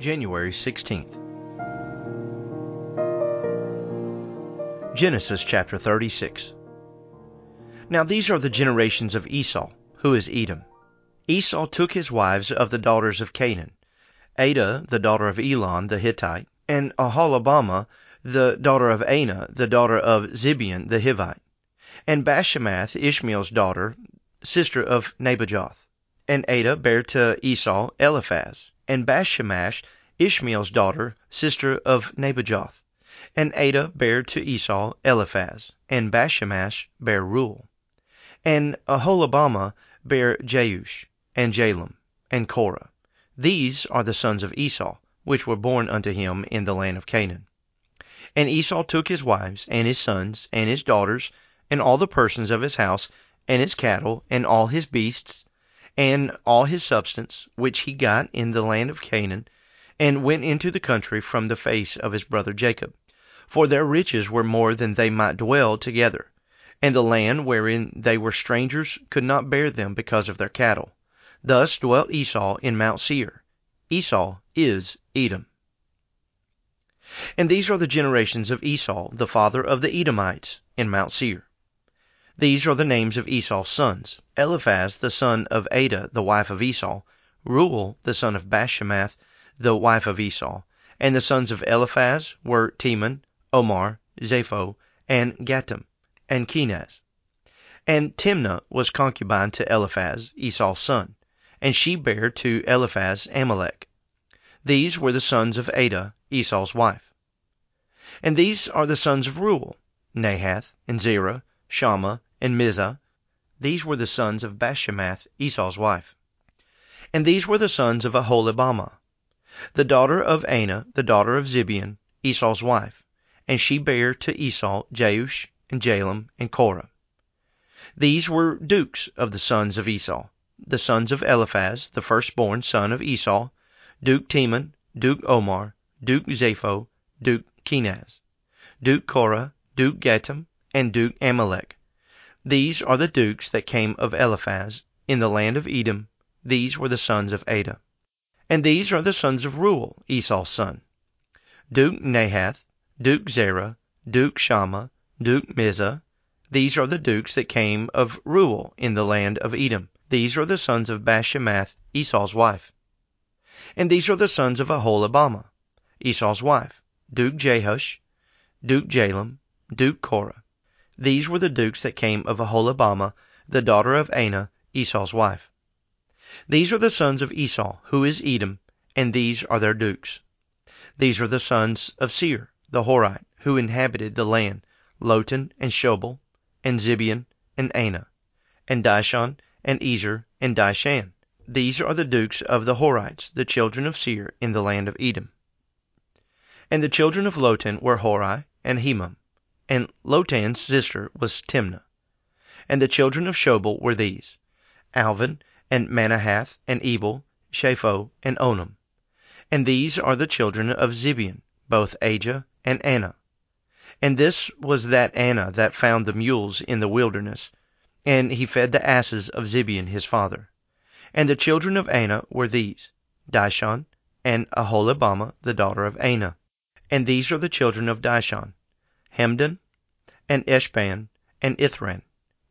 January 16th. Genesis chapter 36. Now these are the generations of Esau, who is Edom. Esau took his wives of the daughters of Canaan, Adah, the daughter of Elon the Hittite, and Aholibamah the daughter of Anah the daughter of Zibeon the Hivite, and Bashemath Ishmael's daughter, sister of Nebajoth. And Adah bare to Esau Eliphaz, and Bashemath Ishmael's daughter, sister of Nebajoth. And Adah bare to Esau Eliphaz, and Bashemath bare Reuel. And Aholibamah bare Jeush, and Jalam, and Korah. These are the sons of Esau, which were born unto him in the land of Canaan. And Esau took his wives, and his sons, and his daughters, and all the persons of his house, and his cattle, and all his beasts, and all his substance, which he got in the land of Canaan, and went into the country from the face of his brother Jacob. For their riches were more than they might dwell together, and the land wherein they were strangers could not bear them because of their cattle. Thus dwelt Esau in Mount Seir. Esau is Edom. And these are the generations of Esau, the father of the Edomites, in Mount Seir. These are the names of Esau's sons Eliphaz the son of Adah, the wife of Esau, Reuel the son of Bashemath, the wife of Esau. And the sons of Eliphaz were Teman, Omar, Zepho, and Gatam, and Kenaz. And Timna was concubine to Eliphaz, Esau's son, and she bare to Eliphaz Amalek. These were the sons of Adah, Esau's wife. And these are the sons of Reuel, Nahath, and Zerah, Shammah, and Mizzah. These were the sons of Bashemath, Esau's wife. And these were the sons of Aholibamah, the daughter of Anah, the daughter of Zibeon, Esau's wife. And she bare to Esau Jeush, and Jalam, and Korah. These were dukes of the sons of Esau, the sons of Eliphaz, the firstborn son of Esau, Duke Teman, Duke Omar, Duke Zepho, Duke Kenaz, Duke Korah, Duke Gatam, and Duke Amalek. These are the dukes that came of Eliphaz in the land of Edom. These were the sons of Adah. And these are the sons of Reuel, Esau's son. Duke Nahath, Duke Zerah, Duke Shammah, Duke Mizzah. These are the dukes that came of Reuel in the land of Edom. These are the sons of Bashemath, Esau's wife. And these are the sons of Aholibamah, Esau's wife, Duke Jeush, Duke Jalam, Duke Korah. These were the dukes that came of Aholibamah, the daughter of Anah, Esau's wife. These are the sons of Esau, who is Edom, and these are their dukes. These are the sons of Seir, the Horite, who inhabited the land, Lotan, and Shobal, and Zibeon, and Anah, and Dishon, and Ezer, and Dishan. These are the dukes of the Horites, the children of Seir, in the land of Edom. And the children of Lotan were Hori and Hemam, and Lotan's sister was Timna. And the children of Shobal were these, Alvan, and Manahath, and Ebal, Shepho, and Onam. And these are the children of Zibeon, both Ajah and Anah. And this was that Anah that found the mules in the wilderness, and he fed the asses of Zibeon his father. And the children of Anah were these, Dishon, and Aholibamah the daughter of Anah. And these are the children of Dishon, Hemdan, and Eshban, and Ithran,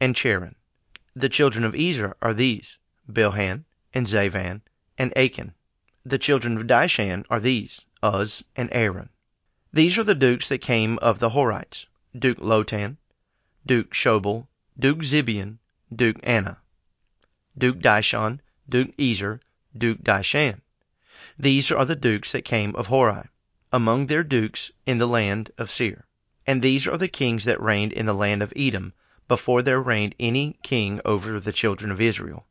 and Cheran. The children of Ezer are these, Bilhan, and Zaavan, and Akan. The children of Dishan are these, Uz, and Aran. These are the dukes that came of the Horites, Duke Lotan, Duke Shobal, Duke Zibeon, Duke Anah, Duke Dishon, Duke Ezer, Duke Dishan. These are the dukes that came of Hori, among their dukes in the land of Seir. And these are the kings that reigned in the land of Edom, before there reigned any king over the children of Israel.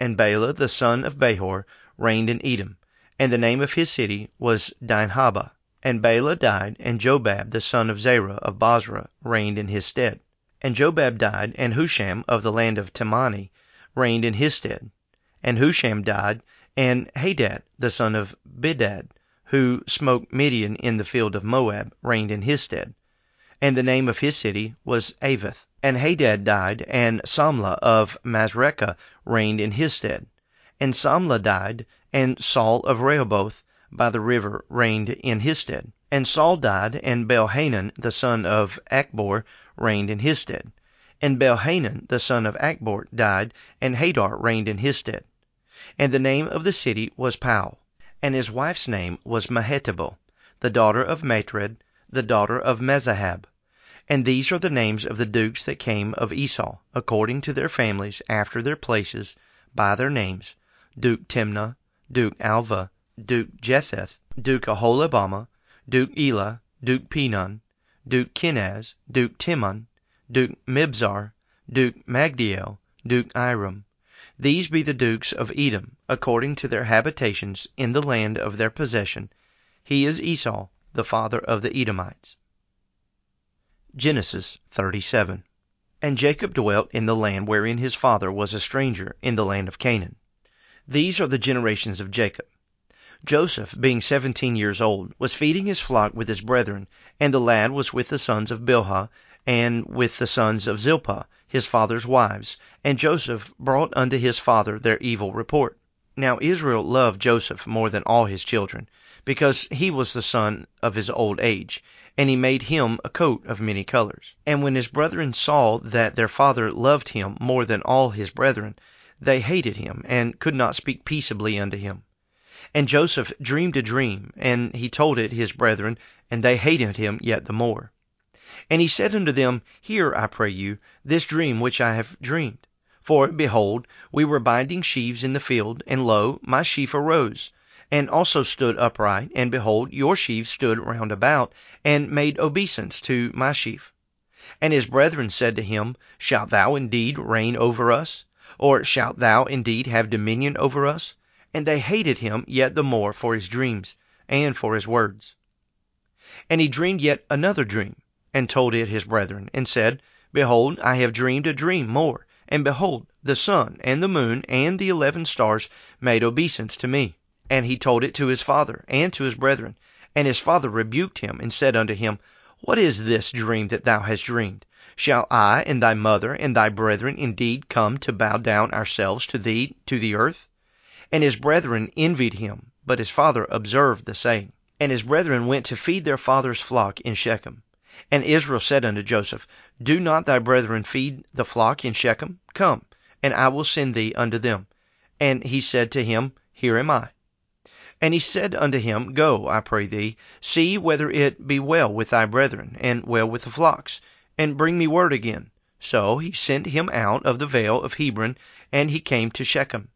And Bela the son of Beor reigned in Edom, and the name of his city was Dinhabah. And Bela died, and Jobab the son of Zerah of Bozrah reigned in his stead. And Jobab died, and Husham of the land of Temani reigned in his stead. And Husham died, and Hadad the son of Bedad, who smote Midian in the field of Moab, reigned in his stead. And the name of his city was Avith. And Hadad died, and Samlah of Masrekah reigned in his stead. And Samlah died, and Saul of Rehoboth by the river reigned in his stead. And Saul died, and Baal-Hanan the son of Achbor reigned in his stead. And Baal-Hanan the son of Achbor died, and Hadar reigned in his stead. And the name of the city was Pau. And his wife's name was Mehetabel, the daughter of Matred, the daughter of Mezahab. And these are the names of the dukes that came of Esau, according to their families, after their places, by their names, Duke Timnah, Duke Alvah, Duke Jetheth, Duke Aholibamah, Duke Elah, Duke Pinon, Duke Kenaz, Duke Timon, Duke Mibzar, Duke Magdiel, Duke Iram. These be the dukes of Edom, according to their habitations in the land of their possession. He is Esau, the father of the Edomites. Genesis 37. And Jacob dwelt in the land wherein his father was a stranger, in the land of Canaan. These are the generations of Jacob. Joseph, being seventeen years old, was feeding his flock with his brethren, and the lad was with the sons of Bilhah, and with the sons of Zilpah, his father's wives. And Joseph brought unto his father their evil report. Now Israel loved Joseph more than all his children, because he was the son of his old age, and he made him a coat of many colors. And when his brethren saw that their father loved him more than all his brethren, they hated him, and could not speak peaceably unto him. And Joseph dreamed a dream, and he told it his brethren, and they hated him yet the more. And he said unto them, Hear, I pray you, this dream which I have dreamed. For, behold, we were binding sheaves in the field, and lo, my sheaf arose, and also stood upright, and behold, your sheaves stood round about, and made obeisance to my sheaf. And his brethren said to him, Shalt thou indeed reign over us? Or shalt thou indeed have dominion over us? And they hated him yet the more for his dreams, and for his words. And he dreamed yet another dream, and told it his brethren, and said, Behold, I have dreamed a dream more, and behold, the sun, and the moon, and the eleven stars made obeisance to me. And he told it to his father, and to his brethren. And his father rebuked him, and said unto him, What is this dream that thou hast dreamed? Shall I and thy mother and thy brethren indeed come to bow down ourselves to thee to the earth? And his brethren envied him, but his father observed the saying. And his brethren went to feed their father's flock in Shechem. And Israel said unto Joseph, Do not thy brethren feed the flock in Shechem? Come, and I will send thee unto them. And he said to him, Here am I. And he said unto him, Go, I pray thee, see whether it be well with thy brethren, and well with the flocks, and bring me word again. So he sent him out of the vale of Hebron, and he came to Shechem.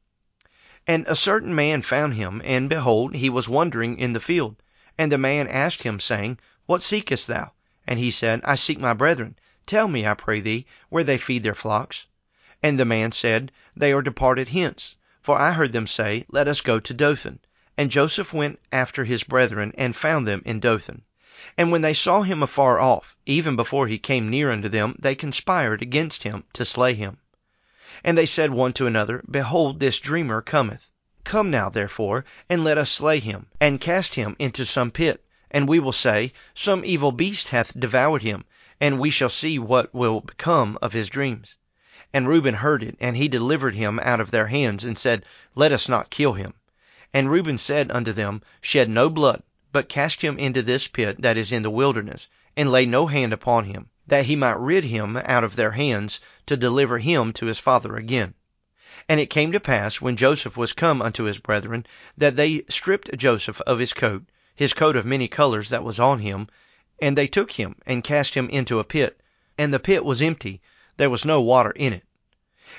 And a certain man found him, and behold, he was wandering in the field. And the man asked him, saying, What seekest thou? And he said, I seek my brethren. Tell me, I pray thee, where they feed their flocks. And the man said, They are departed hence, for I heard them say, Let us go to Dothan. And Joseph went after his brethren, and found them in Dothan. And when they saw him afar off, even before he came near unto them, they conspired against him to slay him. And they said one to another, Behold, this dreamer cometh. Come now, therefore, and let us slay him, and cast him into some pit. And we will say, Some evil beast hath devoured him, and we shall see what will become of his dreams. And Reuben heard it, and he delivered him out of their hands, and said, Let us not kill him. And Reuben said unto them, Shed no blood, but cast him into this pit that is in the wilderness, and lay no hand upon him, that he might rid him out of their hands, to deliver him to his father again. And it came to pass, when Joseph was come unto his brethren, that they stripped Joseph of his coat, his coat of many colors that was on him, and they took him, and cast him into a pit. And the pit was empty, there was no water in it.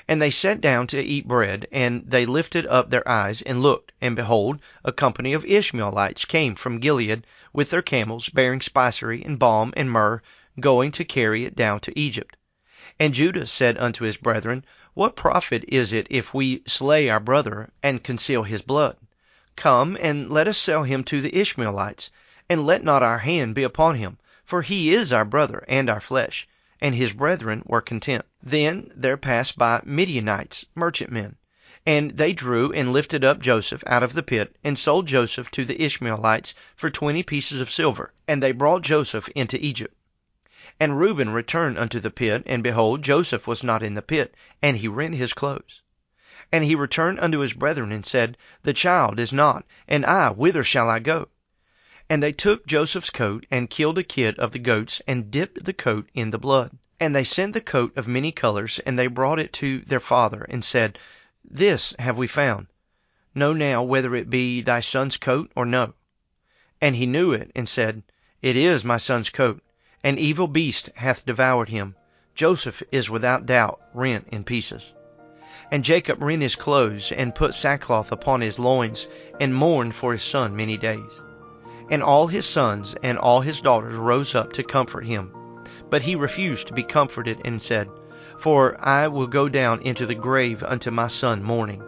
And they sat down to eat bread, and they lifted up their eyes and looked, and behold, a company of Ishmaelites came from Gilead with their camels, bearing spicery, and balm, and myrrh, going to carry it down to Egypt. And Judah said unto his brethren, What profit is it if we slay our brother, and conceal his blood? Come, and let us sell him to the Ishmaelites, and let not our hand be upon him, for he is our brother and our flesh and his brethren were content. Then there passed by Midianites, merchantmen, and they drew and lifted up Joseph out of the pit, and sold Joseph to the Ishmaelites for twenty pieces of silver, and they brought Joseph into Egypt. And Reuben returned unto the pit, and behold, Joseph was not in the pit, and he rent his clothes. And he returned unto his brethren, and said, The child is not, and I, whither shall I go? And they took Joseph's coat, and killed a kid of the goats, and dipped the coat in the blood. And they sent the coat of many colors, and they brought it to their father, and said, This have we found. Know now whether it be thy son's coat or no. And he knew it, and said, It is my son's coat. An evil beast hath devoured him. Joseph is without doubt rent in pieces. And Jacob rent his clothes, and put sackcloth upon his loins, and mourned for his son many days. And all his sons and all his daughters rose up to comfort him. But he refused to be comforted, and said, For I will go down into the grave unto my son mourning.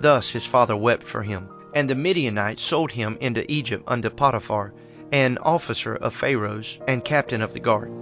Thus his father wept for him. And the Midianites sold him into Egypt unto Potiphar, an officer of Pharaoh's, and captain of the guard.